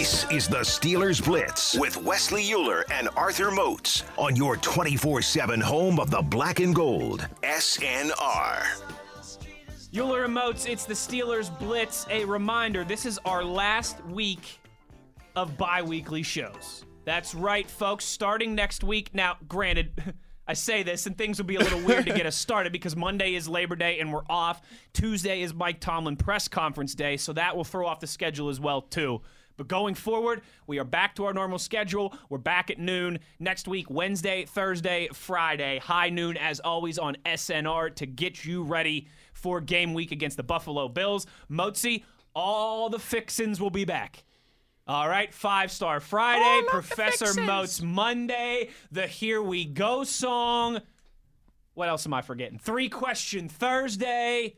This is the Steelers Blitz with Wesley Euler and Arthur Moats on your 24 7 home of the black and gold. SNR. Euler and Moats, it's the Steelers Blitz. A reminder this is our last week of bi weekly shows. That's right, folks. Starting next week. Now, granted, I say this and things will be a little weird to get us started because Monday is Labor Day and we're off. Tuesday is Mike Tomlin press conference day, so that will throw off the schedule as well, too. But going forward, we are back to our normal schedule. We're back at noon next week, Wednesday, Thursday, Friday, high noon as always on SNR to get you ready for game week against the Buffalo Bills. Mozi, all the fixins will be back. All right, Five Star Friday, Professor Moats Monday, the Here We Go song. What else am I forgetting? Three Question Thursday.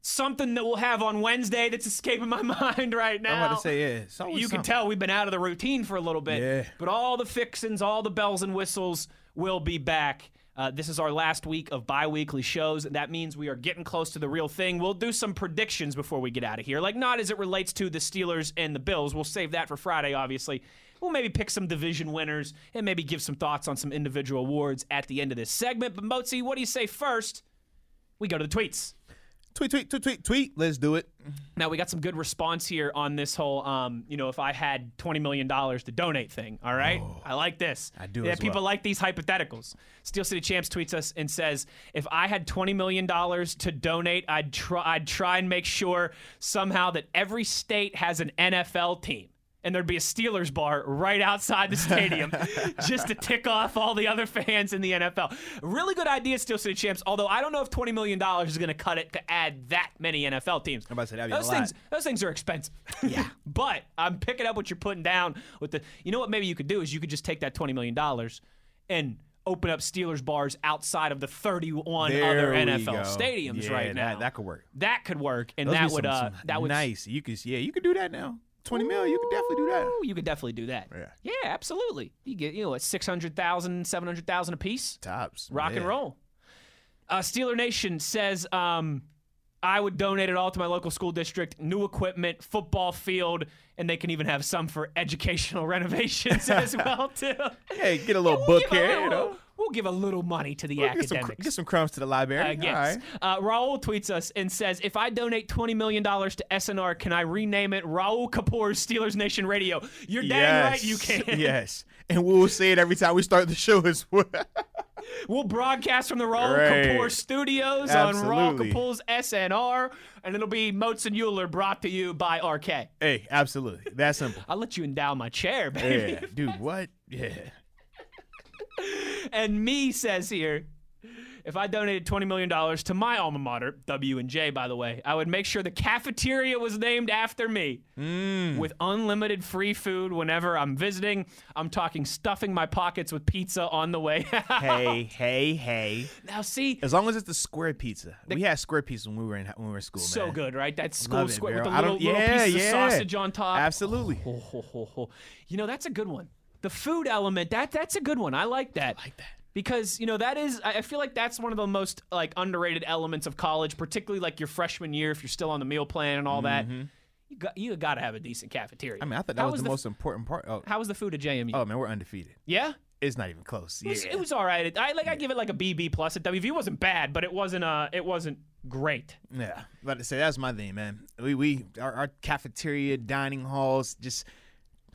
Something that we'll have on Wednesday that's escaping my mind right now. I'm about to say, yeah. it's always You can tell we've been out of the routine for a little bit. Yeah. But all the fixins, all the bells and whistles will be back. Uh, this is our last week of bi weekly shows. That means we are getting close to the real thing. We'll do some predictions before we get out of here. Like, not as it relates to the Steelers and the Bills. We'll save that for Friday, obviously. We'll maybe pick some division winners and maybe give some thoughts on some individual awards at the end of this segment. But, Motzi, what do you say first? We go to the tweets. Tweet, tweet, tweet, tweet, tweet. Let's do it. Now we got some good response here on this whole, um, you know, if I had twenty million dollars to donate thing. All right, I like this. I do Yeah, people well. like these hypotheticals. Steel City Champs tweets us and says, if I had twenty million dollars to donate, I'd try, I'd try and make sure somehow that every state has an NFL team. And there'd be a Steelers bar right outside the stadium just to tick off all the other fans in the NFL. Really good idea, Steel City Champs. Although I don't know if $20 million is going to cut it to add that many NFL teams. I'm about to say, that'd be a those lot. things, those things are expensive. Yeah. but I'm picking up what you're putting down with the. You know what? Maybe you could do is you could just take that twenty million dollars and open up Steelers bars outside of the 31 There other NFL go. stadiums Yeah, right that- now. that could work. That could work, and Those that would some- uh some that would nice. You could, yeah, you could do that now. Twenty mil, you could definitely do that. You could definitely do that. Yeah. Yeah, absolutely. You get you know what 600,000, 700,000 a piece. Tops. Rock and roll. Uh, Steeler Nation says um, I would donate it all to my local school district, new equipment, football field, and they can even have some for educational renovations as well too. Hey, get a little book here. you know. We'll give a little money to the Get some, academics. get some crumbs to the library. I guess. All right. Uh, Raul tweets us and says, "If I donate twenty million dollars to SNR, can I rename it Raul Kapoor's Steelers Nation Radio?" You're damn right, you can. Yes. And we'll say it every time we start the show as well. We'll broadcast from the Raul Right. Kapoor studios on Raul Kapoor's SNR, and it'll be Moats and Euler brought to you by RK. hey, absolutely. That simple. I'll let you endow my chair, baby. Yeah. Dude, what? Yeah. And me says here, if I donated $20 million to my alma mater, W and J, by the way, I would make sure the cafeteria was named after me Mm. with unlimited free food whenever I'm visiting. I'm talking stuffing my pockets with pizza on the way. Hey, hey, hey. now, see, As long as it's the square pizza. we had square pizza when we were in when we were in school, so man. good, right? That school it, square with the little, don't- little yeah, pieces yeah. of sausage on top. Absolutely. Ho, ho, ho, ho. You know, that's a good one. The food element, that that's a good one. I like that. I like that. Because, you know, that is I feel like that's one of the most like underrated elements of college, particularly like your freshman year if you're still on the meal plan and all that. You got you got to have a decent cafeteria. Mm-hmm. I mean, I thought that How was, the, f- most important part. Oh, How was the food at JMU? oh, man, we're undefeated. yeah? It's not even close. It was, yeah. it was all right. I like I give it like a BB plus at WV. It wasn't bad, but it wasn't uh it wasn't great. Yeah, about to say that's my thing, man. We we our, our cafeteria, dining halls, just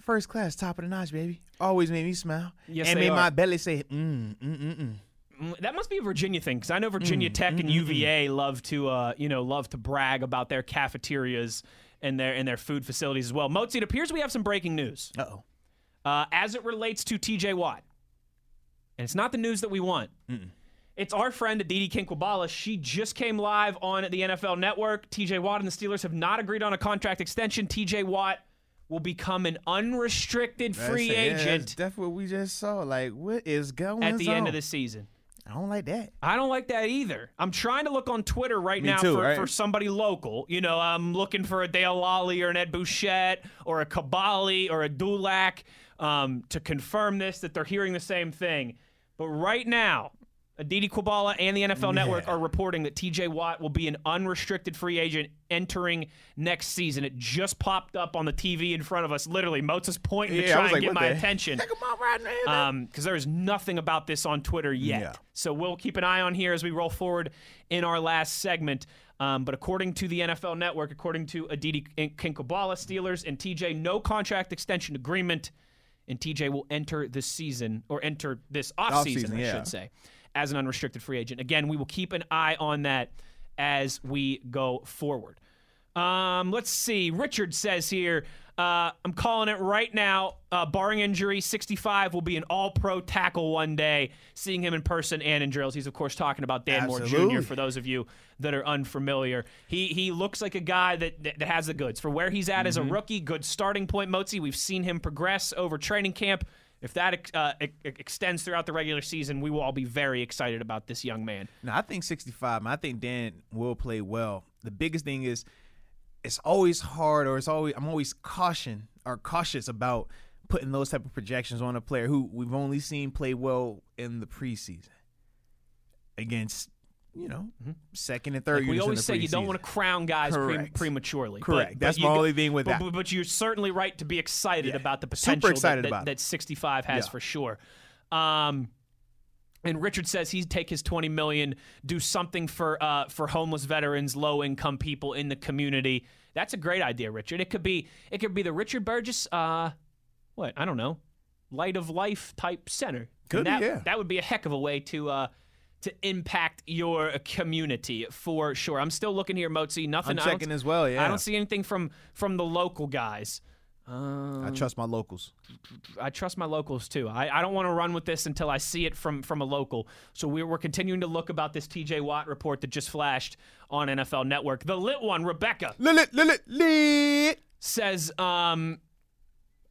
first class, top of the notch, baby. Always made me smile Yes, and they made my belly say mm mm mm mm. Mm, That must be a Virginia thing because I know Mm, Virginia Tech and UVA love to, uh, you know, love to brag about their cafeterias and their and their food facilities as well. Motzi, it appears we have some breaking news Uh oh. uh, as it relates to T.J. Watt, and it's not the news that we want. It's our friend Aditi Kinkhabwala. She just came live on the NFL Network. T.J. Watt and the Steelers have not agreed on a contract extension. T.J. Watt will become an unrestricted free That's- yeah, agent That's, that's what we just saw. Like, what is going on? at the end of the season. I don't like that. I don't like that either. I'm trying to look on Twitter right Me now too, for, right? for somebody local. You know, I'm looking for a Dale Lolley or an Ed Bouchette or a Kaboly or a Dulac um, to confirm this that they're hearing the same thing. But right now, Aditi Kwabala and the NFL Network are reporting that TJ Watt will be an unrestricted free agent entering next season. It just popped up on the TV in front of us. Literally, Moats is pointing to Yeah, I try and like, get my the- attention. Check 'em out right. Um, because there is nothing about this on Twitter yet. Yeah. So we'll keep an eye on here as we roll forward in our last segment. Um, but according to the NFL Network, according to Aditi Kinkhabwala, Steelers and TJ, no contract extension agreement, and TJ will enter this season or enter this offseason, Offseason, I yeah. should say, as an unrestricted free agent. Again, we will keep an eye on that as we go forward. Um, let's see. Richard says here, uh, I'm calling it right now. Uh, barring injury, 65 will be an all pro tackle one day. Seeing him in person and in drills. He's, of course, talking about Dan Moore Jr., for those of you that are unfamiliar. He he looks like a guy that, that, that has the goods. For where he's at as a rookie, good starting point, Motzi. We've seen him progress over training camp. If that uh, extends throughout the regular season, we will all be very excited about this young man. No, I think 65. man, I think Dan will play well. The biggest thing is it's always hard or it's always I'm always caution or cautious about putting those type of projections on a player who we've only seen play well in the preseason against you know second and third. Mm-hmm. Like we always say you don't want to crown guys pre- prematurely. Correct. But, That's but my only thing with but, that. But, you're certainly right to be excited Yeah. about the potential that, about that, that 65 has Yeah. for sure. Um, and Richard says he'd take his 20 million, do something for uh, for homeless veterans, low income people in the community. That's a great idea, Richard. It could be it could be the Richard Burgess, uh, what I don't know, light of life type center. Could be, that, yeah. that would be a heck of a way to uh, to impact your community for sure. I'm still looking here, Mozi. Nothing. I'm checking as well. Yeah, I don't see anything from from the local guys. I trust my locals. I trust my locals too. I, I don't want to run with this until I see it from from a local. So we're, we're continuing to look about this TJ Watt report that just flashed on NFL Network. The lit one, Rebecca, Lit, lit, lit, lit. says, um,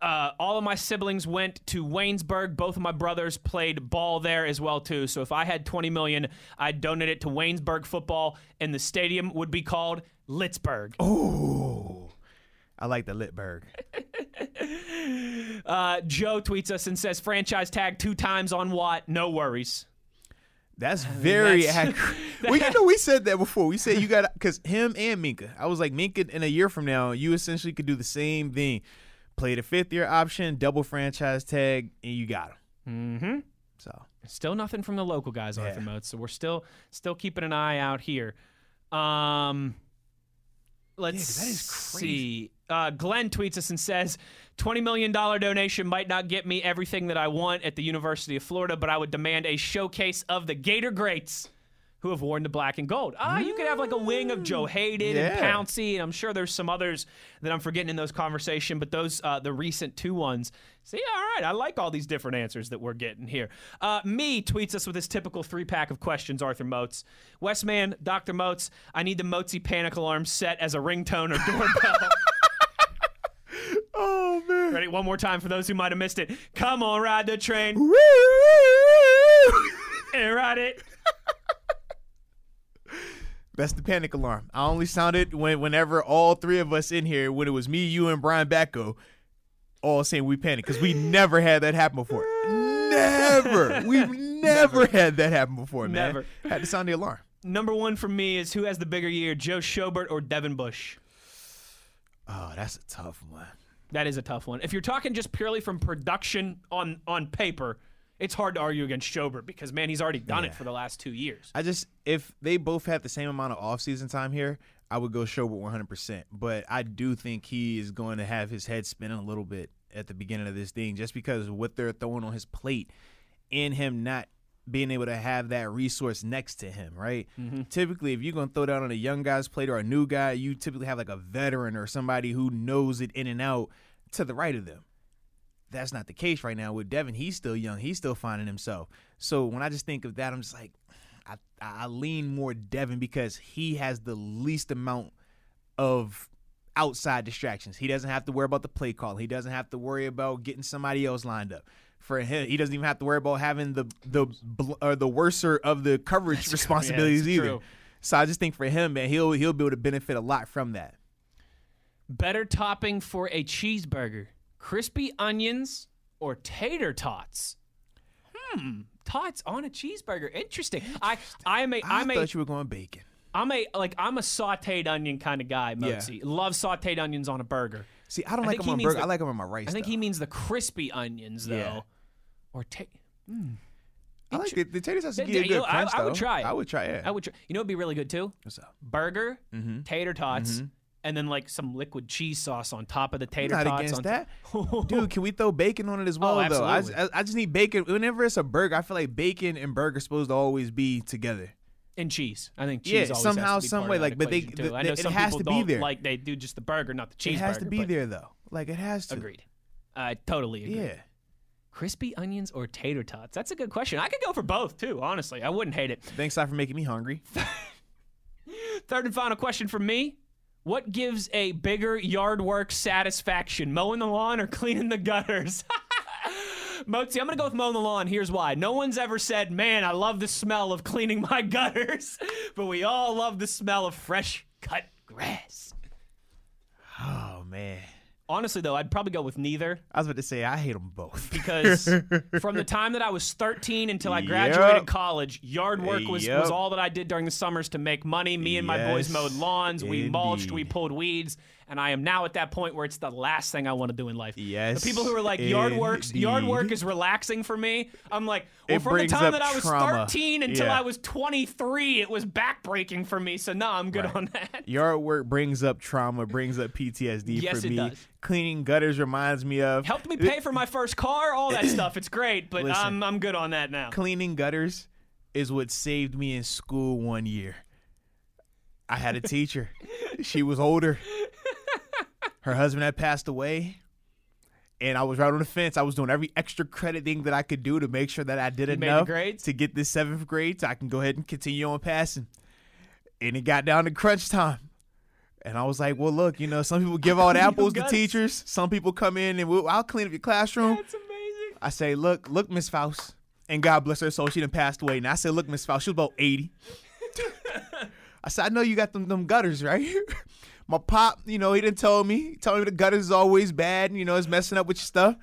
uh, all of my siblings went to Waynesburg. Both of my brothers played ball there as well too. So if I had 20 million, I'd donate it to Waynesburg football, and the stadium would be called Litzburg. Oh, I like the Litberg. Uh, Joe tweets us and says, franchise tag two times on Watt. No worries. That's very that's- accurate. well, you know, we said that before. We said you got because him and Minkah. I was like, Minkah, in a year from now, you essentially could do the same thing. Play the fifth year option, double franchise tag, and you got him. Mm-hmm. So Still nothing from the local guys, Arthur Yeah. Moats. So we're still still keeping an eye out here. Um, let's Yeah, that is see. Uh, Glenn tweets us and says, "20 million dollar donation might not get me everything that I want at the University of Florida, but I would demand a showcase of the Gator greats." Who have worn the black and gold? Ah, you could have like a wing of Joe Haden and Pouncey, and I'm sure there's some others that I'm forgetting in those conversation. But those, uh, the recent two ones. See, all right, I like all these different answers that we're getting here. Uh, me tweets us with his typical three pack of questions. Arthur Moats, Westman, Doctor Moats, I need the Motesy panic alarm set as a ringtone or doorbell. Oh man. Ready? One more time for those who might have missed it. Come on, ride the train Woo! and ride it. That's the panic alarm. I only sounded when whenever all three of us in here, when it was me, you, and Brian Backo, all saying we panicked because we never had that happen before. Never. We've never, had that happen before, man. Never. Had to sound the alarm. Number one for me is who has the bigger year, Joe Schobert or Devin Bush? Oh, that's a tough one. That is a tough one. If you're talking just purely from production on on paper, it's hard to argue against Schobert because man, he's already done it for the last two years. I just if they both had the same amount of offseason time here, I would go Schobert 100%. But I do think he is going to have his head spinning a little bit at the beginning of this thing just because what they're throwing on his plate and him not being able to have that resource next to him, right? Mm-hmm. Typically, if you're going to throw down on a young guy's plate or a new guy, you typically have like a veteran or somebody who knows it in and out to the right of them that's not the case right now with Devin. He's still young. He's still finding himself. So when I just think of that, I'm just like, I, I lean more Devin because he has the least amount of outside distractions. He doesn't have to worry about the play call. He doesn't have to worry about getting somebody else lined up. For him, he doesn't even have to worry about having the the or the worser of the coverage responsibilities that's either. true. So I just think for him, man, he'll he'll be able to benefit a lot from that. Better topping for a cheeseburger, crispy onions or tater tots? Hmm. tots on a cheeseburger. Interesting. I I'm a I I'm a thought you were going bacon. I'm a like I'm a sautéed onion kind of guy, Yeah. Mozi. Love sautéed onions on a burger. See, I don't I like them on burger. the- I like them on my rice. I think though. he means the crispy onions though. Yeah. Or ta- I like the, the taters has to give you a good know, I- crunch. I would try. I would try it. I would try. You know it'd be really good too? What's up? Burger, Mm-hmm. tater tots, and then like some liquid cheese sauce on top of the I'm tater not tots. against on that, dude. Can we throw bacon on it as oh, well? Oh, though I. I, I just need bacon. Whenever it's a burger, I feel like bacon and burger supposed to always be together. and cheese. I think Yeah, cheese always somehow, has to be some way, like, but they- equation, too. th- I know it has to be there. Like they do just the burger, not the cheese. it has to be there though. Like it has to. Agreed. I totally agree. Yeah. Crispy onions or tater tots? That's a good question. I could go for both too. Honestly, I wouldn't hate it. Thanks, for making me hungry. Third and final question from me. What gives a bigger yard work satisfaction, mowing the lawn or cleaning the gutters? Mozi, I'm to go with mowing the lawn. Here's why. No one's ever said, man, I love the smell of cleaning my gutters, but we all love the smell of fresh cut grass. Oh man. Honestly, though, I'd probably go with neither I was about to say I hate them both. because from the time that I was 13 until I graduated Yep. college, yard work was, was all that I did during the summers to make money. Me and my boys Yes, mowed lawns, we mulched, we indeed. pulled weeds, and I am now at that point where it's the last thing I want to do in life. Yes, The people who are like yard works, yard work is relaxing for me. I'm like, well, It from the time that I was trauma. 13 until Yeah. I was 23, it was backbreaking for me. So no, I'm good Right. on that. Yard work brings up trauma, brings up PTSD Yes, for it me. does. Cleaning gutters reminds me of Helped me pay for my first car, all that stuff. It's great, but Listen. I'm I'm good on that now. cleaning gutters is what saved me in school one year. I had a teacher. she was older. Her husband had passed away. And I was right on the fence. I was doing every extra credit thing that I could do to make sure that I did You the enough grades? to get this seventh grade so I can go ahead and continue on passing. And it got down to crunch time. And I was like, well, look, you know, some people give out apples to teachers. Some people come in and we'll, I'll clean up your classroom. That's amazing. I say, look, look, Miss Faust. And God bless her soul, she done passed away. And I said, look, Miss Faust, she was about 80. I said, I know you got them, them gutters, right? My pop, you know, he didn't tell me. He told me the gutters is always bad, and, you know, it's messing up with your stuff.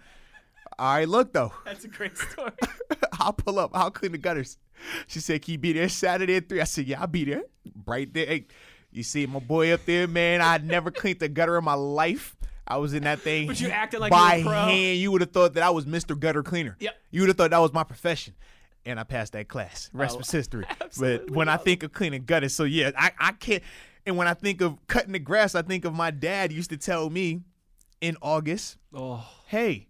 All right, look though. That's a great story. I'll pull up. I'll clean the gutters. She said, Can you be there Saturday at three? I said, Yeah, I'll be there. Right there. Hey, you see my boy up there, man. I never cleaned the gutter in my life. I was in that thing. But you acted like by you were a pro. hand. You would have thought that I was Mr. Gutter Cleaner. Yep. You would have thought that was my profession. And I passed that class. Rest Oh, was history. But when I think of cleaning gutters, so yeah, I, I can't. And when I think of cutting the grass, I think of my dad used to tell me in August, oh, hey,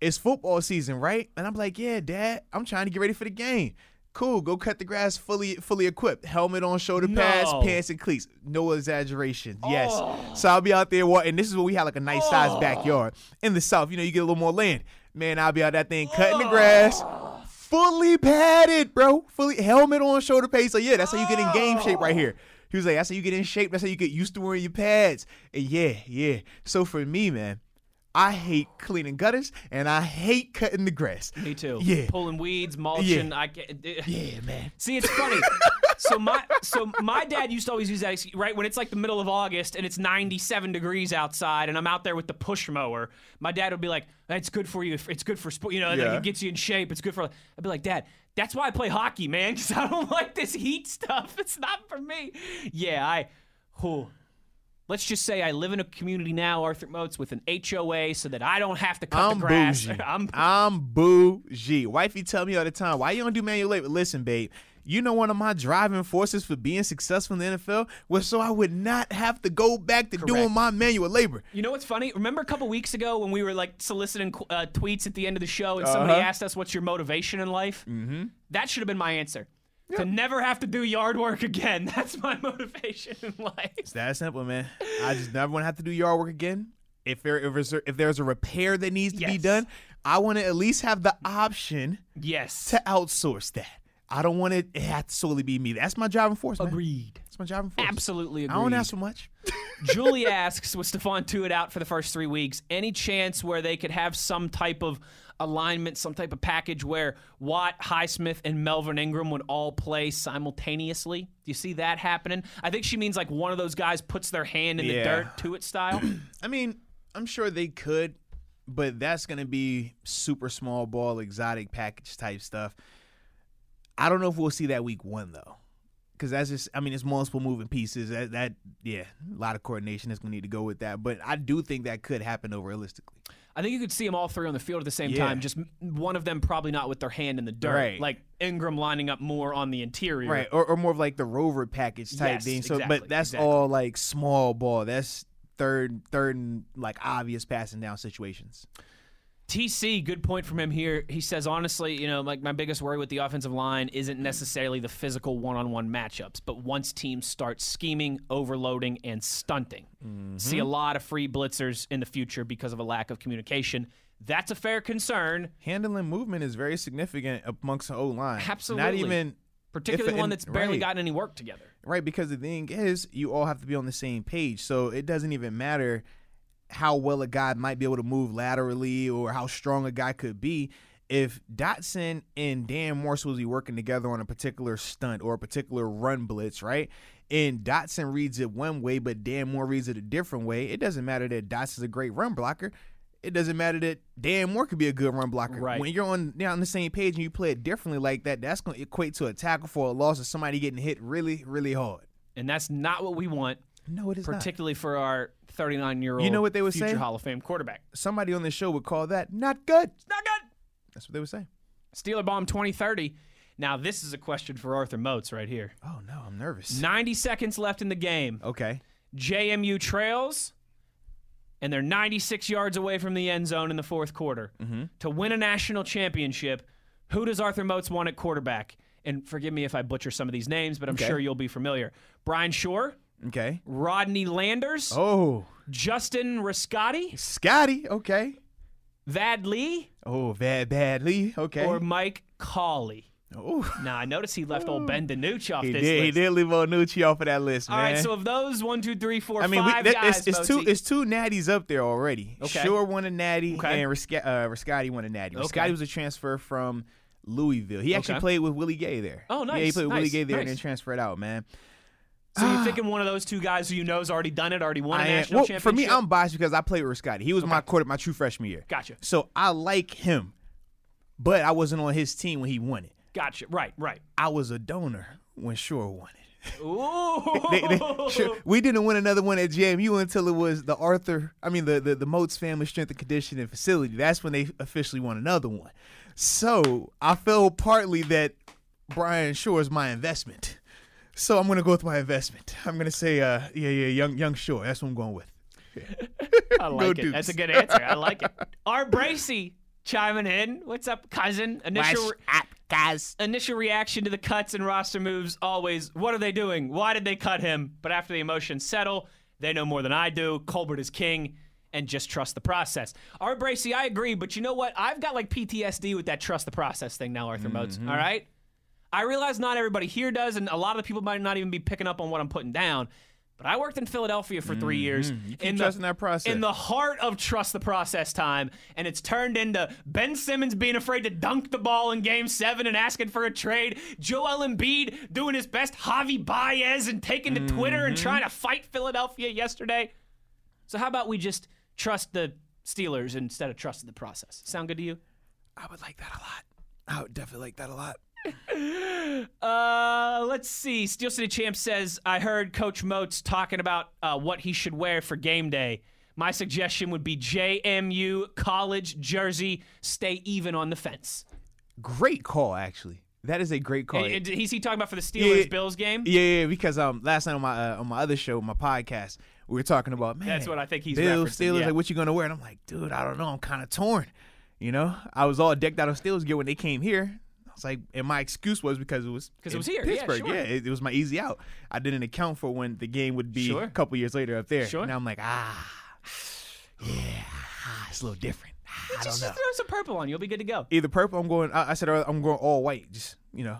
it's football season, right? And I'm like, yeah, dad, I'm trying to get ready for the game. Cool, go cut the grass fully fully equipped. Helmet on, shoulder pads, pants and cleats. No exaggeration. Yes. Oh. So I'll be out there and this is where we have like a nice sized oh. backyard. In the south, you know, you get a little more land. Man, I'll be out that thing cutting the oh. grass. Fully padded, bro. Fully helmet on, shoulder pads. So yeah, that's how you get in game shape right here. He was like, that's how you get in shape. That's how you get used to wearing your pads. And yeah, yeah. So for me, man, I hate cleaning gutters and I hate cutting the grass. me too. Yeah. Pulling weeds, mulching. Yeah. I get. Yeah, man. See, it's funny. so my so my dad used to always use that right when it's like the middle of August and it's 97 degrees outside and I'm out there with the push mower. My dad would be like, "It's good for you. It's good for sport. You know, like, it gets you in shape. It's good for." I'd be like, "Dad, that's why I play hockey, man, because I don't like this heat stuff. It's not for me." Yeah, I. Whew. Let's just say I live in a community now, Arthur Moats, with an HOA, so that I don't have to cut I'm the grass. bougie. I'm I'm bougie. Wifey tell me all the time, why you don't do manual labor? Listen, babe, you know one of my driving forces for being successful in the NFL was so I would not have to go back to Correct. doing my manual labor. You know what's funny? Remember a couple weeks ago when we were like soliciting uh, tweets at the end of the show and somebody Uh-huh. asked us, What's your motivation in life? Mm-hmm. That should have been my answer. To never have to do yard work again. That's my motivation in life. It's that simple, man. I just never want to have to do yard work again. If there if there's a, if there's a repair that needs to be done, I want to at least have the option Yes. to outsource that. I don't want it, it have to solely be me. That's my driving force, man. Agreed. That's my driving force. Absolutely agreed. I don't ask for much. Julie asks, with Stephon Tuitt out for the first three weeks, any chance where they could have some type of alignment, some type of package where Watt, Highsmith, and Melvin Ingram would all play simultaneously? Do you see that happening? I think she means like one of those guys puts their hand in the dirt to it style. I mean, I'm sure they could, but that's gonna be super small ball, exotic package type stuff. I don't know if we'll see that week one though, because that's just. I mean, it's multiple moving pieces. That, that yeah, a lot of coordination is going to need to go with that. But I do think that could happen though, realistically. I think you could see them all three on the field at the same Yeah. time. Just one of them probably not with their hand in the dirt, Right. like Ingram lining up more on the interior. Right, or, or more of like the rover package type Yes, thing. So, exactly, but that's exactly. all like small ball. That's third, third, and like obvious passing down situations. TC, good point from him here. He says, honestly, you know, like my biggest worry with the offensive line isn't necessarily the physical one on one matchups, but once teams start scheming, overloading, and stunting. Mm-hmm. See a lot of free blitzers in the future because of a lack of communication. That's a fair concern, Handling movement is very significant amongst the O line. Absolutely. Not even particularly If- one that's barely right. gotten any work together. right because the thing is, you all have to be on the same page. So it doesn't even matter how well a guy might be able to move laterally or how strong a guy could be. If Dotson and Dan Morse was working together on a particular stunt or a particular run blitz, right? And Dotson reads it one way, but Dan Moore reads it a different way. It doesn't matter that Dotson's a great run blocker. It doesn't matter that Dan Moore could be a good run blocker. Right. When you're on, you're on the same page and you play it differently like that, that's going to equate to a tackle for a loss of somebody getting hit really, really hard. And that's not what we want, No, it is not. particularly for our 39 year old You know what they would future say? Hall of Fame quarterback. Somebody on this show would call that not good. Not good. That's what they would say. Steeler Bomb 2030. Now, this is a question for Arthur Moats right here. Oh no, I'm nervous. 90 seconds left in the game. Okay. JMU trails, and they're 96 yards away from the end zone in the fourth quarter. Mm-hmm. To win a national championship, who does Arthur Moats want at quarterback? And forgive me if I butcher some of these names, but I'm Okay. sure you'll be familiar. Bryan Schor, Okay. Rodney Landers, Oh, Justin Rascati, Scotty. Okay. Vad Lee, Oh, Vad bad, badly. Okay. or Mike Cauley. oh, Now, I noticed he left old Ben DiNucci off he this did. list. He did leave Onucci off of that list, All man. right, so of those one, two, three, four, I mean, we, that, guys, it's, it's two. It's two natties up there already. Okay. Sure won a natty, Okay. and Risca- uh, Rascati won a natty. Okay. Rascati was a transfer from Louisville. He actually Okay. played with Willie Gay there. Oh, nice. Yeah, he played with Willie Gay there and then transferred out, man. So you're thinking ah. one of those two guys who you know has already done it, already won a I am- national well, championship? for me, I'm biased because I played with Scotty. He was my quarter my true freshman year. Gotcha. So I like him, but I wasn't on his team when he won it. Gotcha. Right, right. I was a donor when Schor won it. Ooh. They- they- Shore- we didn't win another one at JMU until it was the Arthur, I mean the the, the Moats Family Strength and Conditioning Facility. That's when they officially won another one. So I feel partly that Bryan Schor is my investment. So I'm gonna go with my investment. I'm gonna say, uh, yeah, yeah, young young Schor. That's what I'm going with. I like Go it. Dukes. That's a good answer. I like it. Art Bracy chiming in. What's up, cousin? Initial guys? initial reaction to the cuts and roster moves always, what are they doing? Why did they cut him? But after the emotions settle, they know more than I do. Colbert is king. And just trust the process. Art Bracy, I agree, but you know what? I've got like PTSD with that trust the process thing now, Arthur Moats. Mm-hmm. All right? I realize not everybody here does, and a lot of the people might not even be picking up on what I'm putting down. But I worked in Philadelphia for three years. Mm-hmm. You keep in trusting the, that process. In the heart of trust the process time, and it's turned into Ben Simmons being afraid to dunk the ball in game seven and asking for a trade, Joel Embiid doing his best Javy Baez and taking to Twitter Mm-hmm. and trying to fight Philadelphia yesterday. So how about we just trust the Steelers instead of trusting the process? Sound good to you? I would like that a lot. I would definitely like that a lot. Uh, let's see. Steel City Champ says, I heard Coach Moats talking about uh, what he should wear for game day. My suggestion would be JMU college jersey, stay even on the fence. Great call, actually. That is a great call. And- and he's he talking about for the Steelers Yeah. Bills game? Yeah, yeah, because um last night on my uh, on my other show, my podcast, we were talking about man. That's what I think he's Bills, Steelers, yeah. like what you gonna wear? And I'm like, dude, I don't know. I'm kind of torn. You know, I was all decked out of Steelers gear when they came here. I was like, and my excuse was because it was because it was here, yeah, Pittsburgh. yeah it, it was my easy out. I didn't account for when the game would be Sure. a couple years later up there. Sure. Now I'm like, ah, yeah, ah, it's a little different. Ah, I don't Just, know. just throw some purple on. You'll be good to go. Either purple, I'm going. I, I said I'm going all white. Just you know,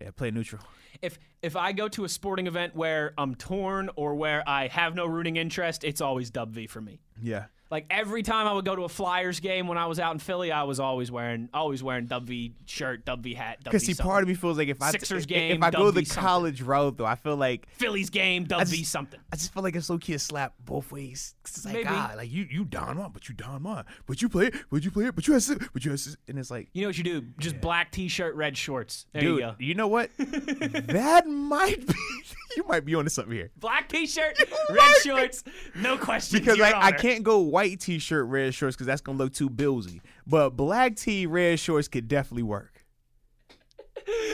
yeah, play neutral. If if I go to a sporting event where I'm torn or where I have no rooting interest, it's always Dub V for me. Yeah. Like every time I would go to a Flyers game when I was out in Philly, I was always wearing always wearing V shirt, V hat, Because see, part of me feels like if I Sixers game, if I go the something. college route though, I feel like Philly's game, just- something. I just feel like it's low key a slap both ways. It's like Maybe. God, like you you Don Juan, but you Don Juan, but you play it, but you play it, but you assist, but you and it's like, You know what you do? Just black T-shirt, red shorts. There dude, you go. you know what? that might be you might be on to something here. Black T-shirt, red Right. shorts, no question. Because like I can't go white t-shirt, red shorts, because that's gonna look too billsy. But black tee, red shorts could definitely work.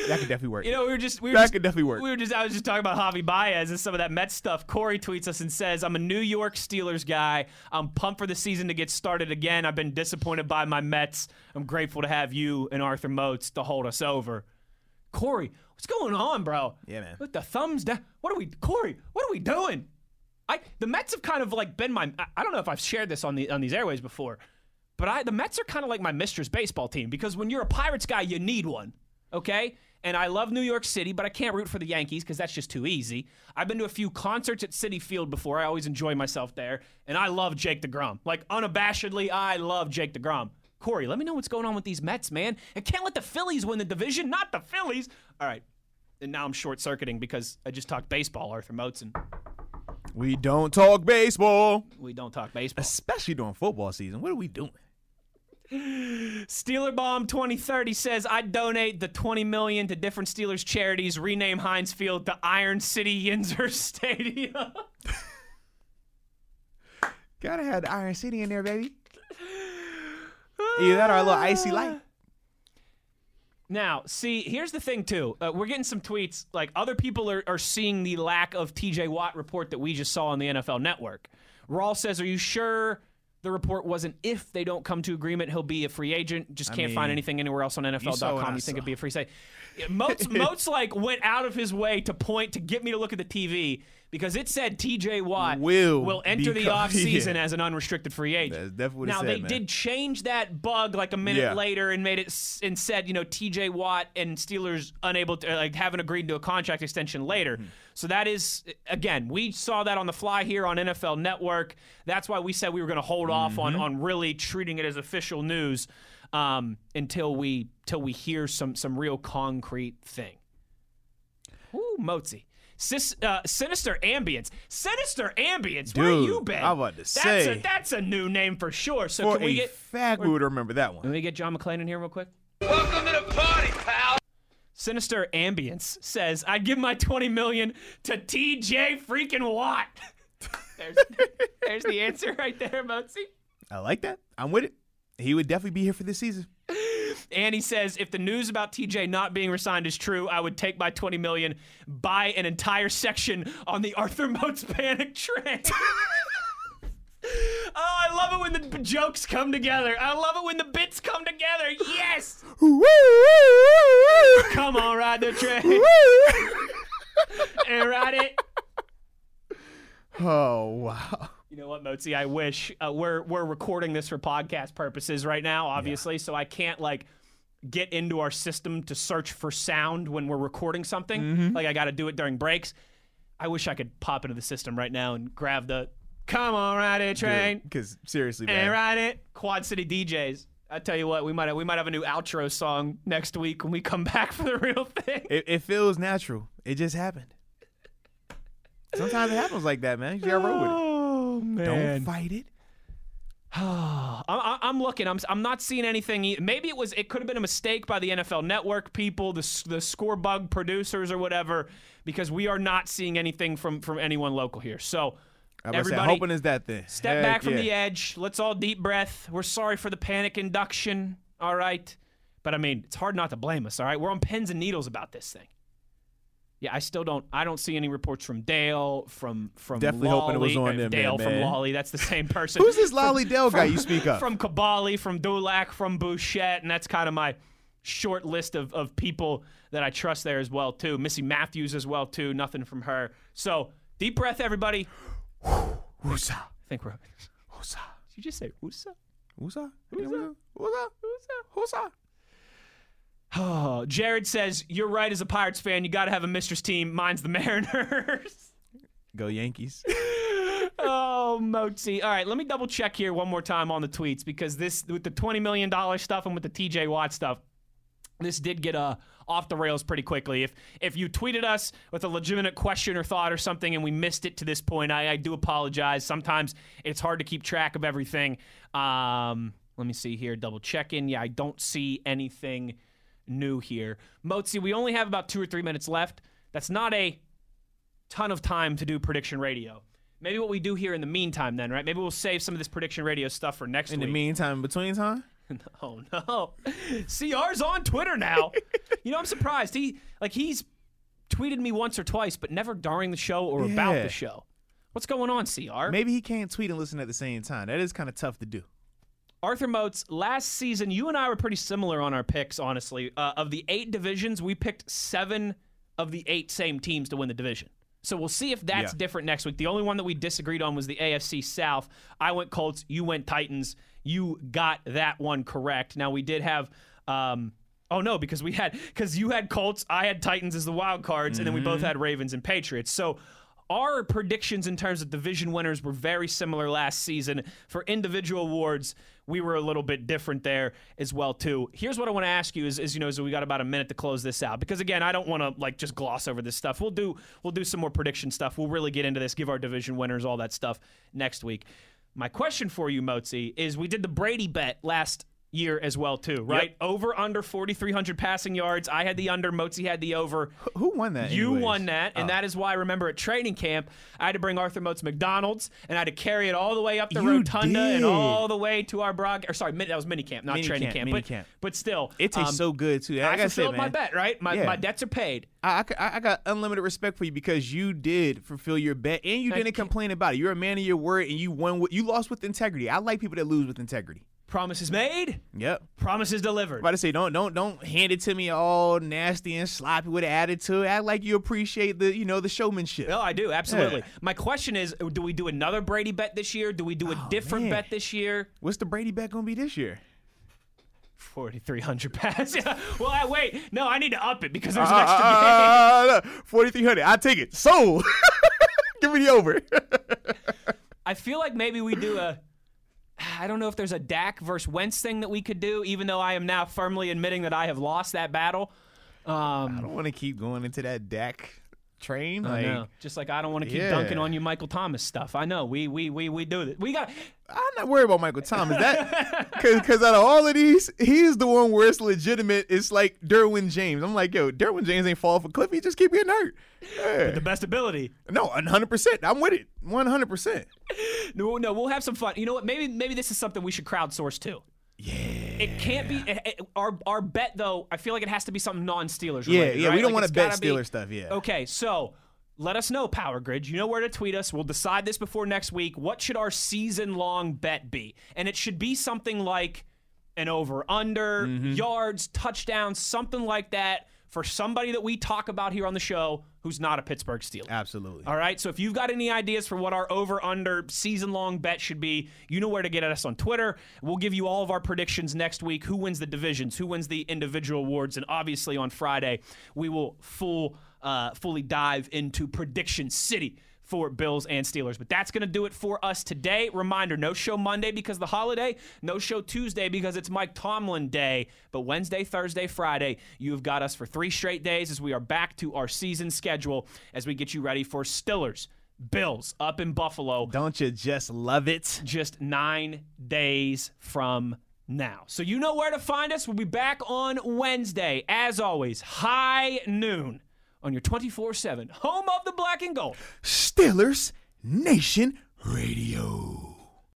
That could definitely work. You know, we were just we were that just, could definitely work. We were just I was just talking about Javy Baez and some of that Mets stuff. Corey tweets us and says, "I'm a New York Steelers guy. I'm pumped for the season to get started again. I've been disappointed by my Mets. I'm grateful to have you and Arthur Moats to hold us over." Corey, what's going on, bro? Yeah, man. With the thumbs down. What are we, Corey? What are we doing? I the Mets have kind of like been my. I- don't know if I've shared this on the on these airways before, but I the Mets are kind of like my mistress baseball team because when you're a Pirates guy, you need one. Okay. And I love New York City, but I can't root for the Yankees because that's just too easy. I've been to a few concerts at Citi Field before. I always enjoy myself there. And I love Jake DeGrom. Like, unabashedly, I love Jake DeGrom. Corey, let me know what's going on with these Mets, man. I can't let the Phillies win the division, not the Phillies. All right. And now I'm short circuiting because I just talked baseball, Arthur Moats, and we don't talk baseball, we don't talk baseball. especially during football season. What are we doing? Steeler Bomb 2030 says I donate the 20 million to different Steelers charities. Rename Heinz Field to Iron City Yinzer Stadium. Gotta have the Iron City in there, baby. Either that or a little IC Light. Now, see, here's the thing too. Uh, we're getting some tweets. Like other people are, are seeing the lack of TJ Watt report that we just saw on the NFL Network. Rawl says, "Are you sure the report wasn't if they don't come to agreement, he'll be a free agent? Just I can't find mean, anything anywhere else on NFL.com. I You think it'd be a free say?" Moats, Moats like went out of his way to point to get me to look at the TV because it said TJ Watt Will will enter the offseason yeah. as an unrestricted free agent. That's definitely what it now said, they man. did change that bug like a minute Yeah. later and made it s- and said you know TJ Watt and Steelers unable to like haven't agreed to a contract extension later. Mm-hmm. So that is again we saw that on the fly here on NFL Network. That's why we said we were going to hold off on Mm-hmm. on really treating it as official news um, until we till we hear some some real concrete thing. Ooh, Mozi. Sis, uh, sinister ambience, sinister ambience. Where you been? I'm about to that's say. a, that's a new name for sure. So For can we a get fact, we would remember that one. can we get John McClane in here real quick? Welcome to the party, pal. Sinister Ambience says, I'd give my 20 million to TJ freaking Watt. there's, there's the answer right there, Mozi. I like that. I'm with it. He would definitely be here for this season. And he says, if the news about TJ not being resigned is true, I would take my 20 million, buy an entire section on the Arthur Moats panic train. Oh, I love it when the jokes come together. I love it when the bits come together. Yes! Come on, ride the train and ride it. oh wow. You know what, Mozi? I wish uh, we're we're recording this for podcast purposes right now, obviously, so I can't like get into our system to search for sound when we're recording something. Mm-hmm. Like I got to do it during breaks. I wish I could pop into the system right now and grab the "Come on, ride it, train." Because seriously, And man. ride it, Quad City DJs. I tell you what, we might have, we might have a new outro song next week when we come back for the real thing. It, it feels natural. It just happened. Sometimes it happens like that, man. You gotta roll with it. Oh Don't fight it. I'm, I'm- I'm looking. I'm, I'm not seeing anything. Maybe it was. It could have been a mistake by the NFL Network people, the the score bug producers or whatever, because we are not seeing anything from from anyone local here. So everybody, hoping is that thing. step Heck back from yeah. the edge. Let's all deep breath. We're sorry for the panic induction. All right, but I mean, it's hard not to blame us. All right, we're on pins and needles about this thing. Yeah, I still don't. I don't see any reports from Dale, from from Definitely hoping it was Lolley- on them, Dale man, from man. Lolley. That's the same person. Who's this Lolley Dale guy you speak of? from Kaboly, from Dulac, from Bouchette, and that's kind of my short list of, of people that I trust there as well too. Missi Matthews as well too. Nothing from her. So deep breath, everybody. Woosa. I think we're. Did Woosa. you just say Usa? Woosa. Woosa. Woosa. Woosa. Oh, Jared says you're right. As a Pirates fan, you got to have a mistress team. Mine's the Mariners. Go Yankees. oh Mozi. All right, let me double check here one more time on the tweets because this with the twenty million dollar stuff and with the TJ Watt stuff, this did get uh, off the rails pretty quickly. If if you tweeted us with a legitimate question or thought or something and we missed it to this point, I, I do apologize. Sometimes it's hard to keep track of everything. Um, let me see here, double check in. Yeah, I don't see anything new here. Mozi, we only have about two or three minutes left. That's not a ton of time to do prediction radio. Maybe what we do here in the meantime, then, right? Maybe we'll save some of this prediction radio stuff for next In week. the meantime, in between time, Oh no. CR's on Twitter now. you know, I'm surprised. He like he's tweeted me once or twice, but never during the show or about the show. What's going on, CR? maybe he can't tweet and listen at the same time. That is kind of tough to do. Arthur Moats, last season, you and I were pretty similar on our picks, honestly. Uh, of the eight divisions, we picked seven of the eight same teams to win the division. So we'll see if that's Yeah. different next week. The only one that we disagreed on was the AFC South. I went Colts, you went Titans. You got that one correct. Now we did have. Um, oh no, because we had because you had Colts, I had Titans as the wild cards, and then we both had Ravens and Patriots. So our predictions in terms of division winners were very similar last season. For individual awards, we were a little bit different there as well too. Here's what I want to ask you: is, is you know, we got about a minute to close this out because again, I don't want to like just gloss over this stuff. We'll do we'll do some more prediction stuff. We'll really get into this, give our division winners all that stuff next week. My question for you, Mozi, is we did the Brady bet last year as well too, right? Over under 4,300 passing yards. I had the under. Mozi had the over. Who won that? You anyways? won that, and Oh. that is why I remember at training camp, I had to bring Arthur Moats McDonald's, and I had to carry it all the way up the You rotunda and all the way to our broad. Or sorry, that was mini camp, not Mini training camp, camp. mini but camp. but still, It tastes um, so good too. I Like I said, fulfilled my bet, right? My Yeah. my debts are paid. I, I, I got unlimited respect for you because you did fulfill your bet and you Thank didn't you. complain about it. You're a man of your word and you won. With, you lost with integrity. I like people that lose with integrity. Promises made, Yep. promises delivered. about to say don't don't don't hand it to me all nasty and sloppy with an attitude. Act like you appreciate the you know the showmanship. No, I do absolutely. Yeah. My question is: Do we do another Brady bet this year? Do we do a Oh, different man. bet this year? What's the Brady bet gonna be this year? Forty three hundred pass. Yeah. Well, I, wait. No, I need to up it because there's Uh, an uh, extra uh, game. Uh, Forty three hundred. I take it. Sold. Give me the over. I feel like maybe we do a. I don't know if there's a Dak versus Wentz thing that we could do, even though I am now firmly admitting that I have lost that battle. Um, I don't want to keep going into that Dak train. I Like know. Just like I don't want to keep Yeah. dunking on you, Michael Thomas stuff. I know. We we we we do this. We got. I'm not worried about Michael Thomas. That because out of all of these, he's the one where it's legitimate. It's like Derwin James. I'm like, yo, Derwin James ain't fall off a cliff. He just keep getting hurt. Yeah. The best ability. No, 100. percent I'm with it. 100. percent No, no, we'll have some fun. You know what? Maybe maybe this is something we should crowdsource too. Yeah. It can't be it- it- our our bet though. I feel like it has to be something non-Steelers. Yeah, related, yeah. right? We don't Like, want to bet gotta be- stuff. Yeah. Okay, so let us know, Power Grid. You know where to tweet us. We'll decide this before next week. What should our season long bet be? And it should be something like an over under, Mm-hmm. yards, touchdowns, something like that for somebody that we talk about here on the show who's not a Pittsburgh Steeler. Absolutely. All right. So if you've got any ideas for what our over under season long bet should be, you know where to get at us on Twitter. We'll give you all of our predictions next week. Who wins the divisions? Who wins the individual awards? And obviously on Friday we will full uh, fully dive into prediction city for Bills and Steelers. But that's going to do it for us today. Reminder no show Monday because of the holiday, no show Tuesday because it's Mike Tomlin Day. But Wednesday, Thursday, Friday, you've got us for three straight days as we are back to our season schedule as we get you ready for Stillers, Bills up in Buffalo Don't you just love it? just nine days from now. So you know where to find us. We'll be back on Wednesday, as always, high noon on your 24 7 home of the black and gold. Steelers Nation Radio.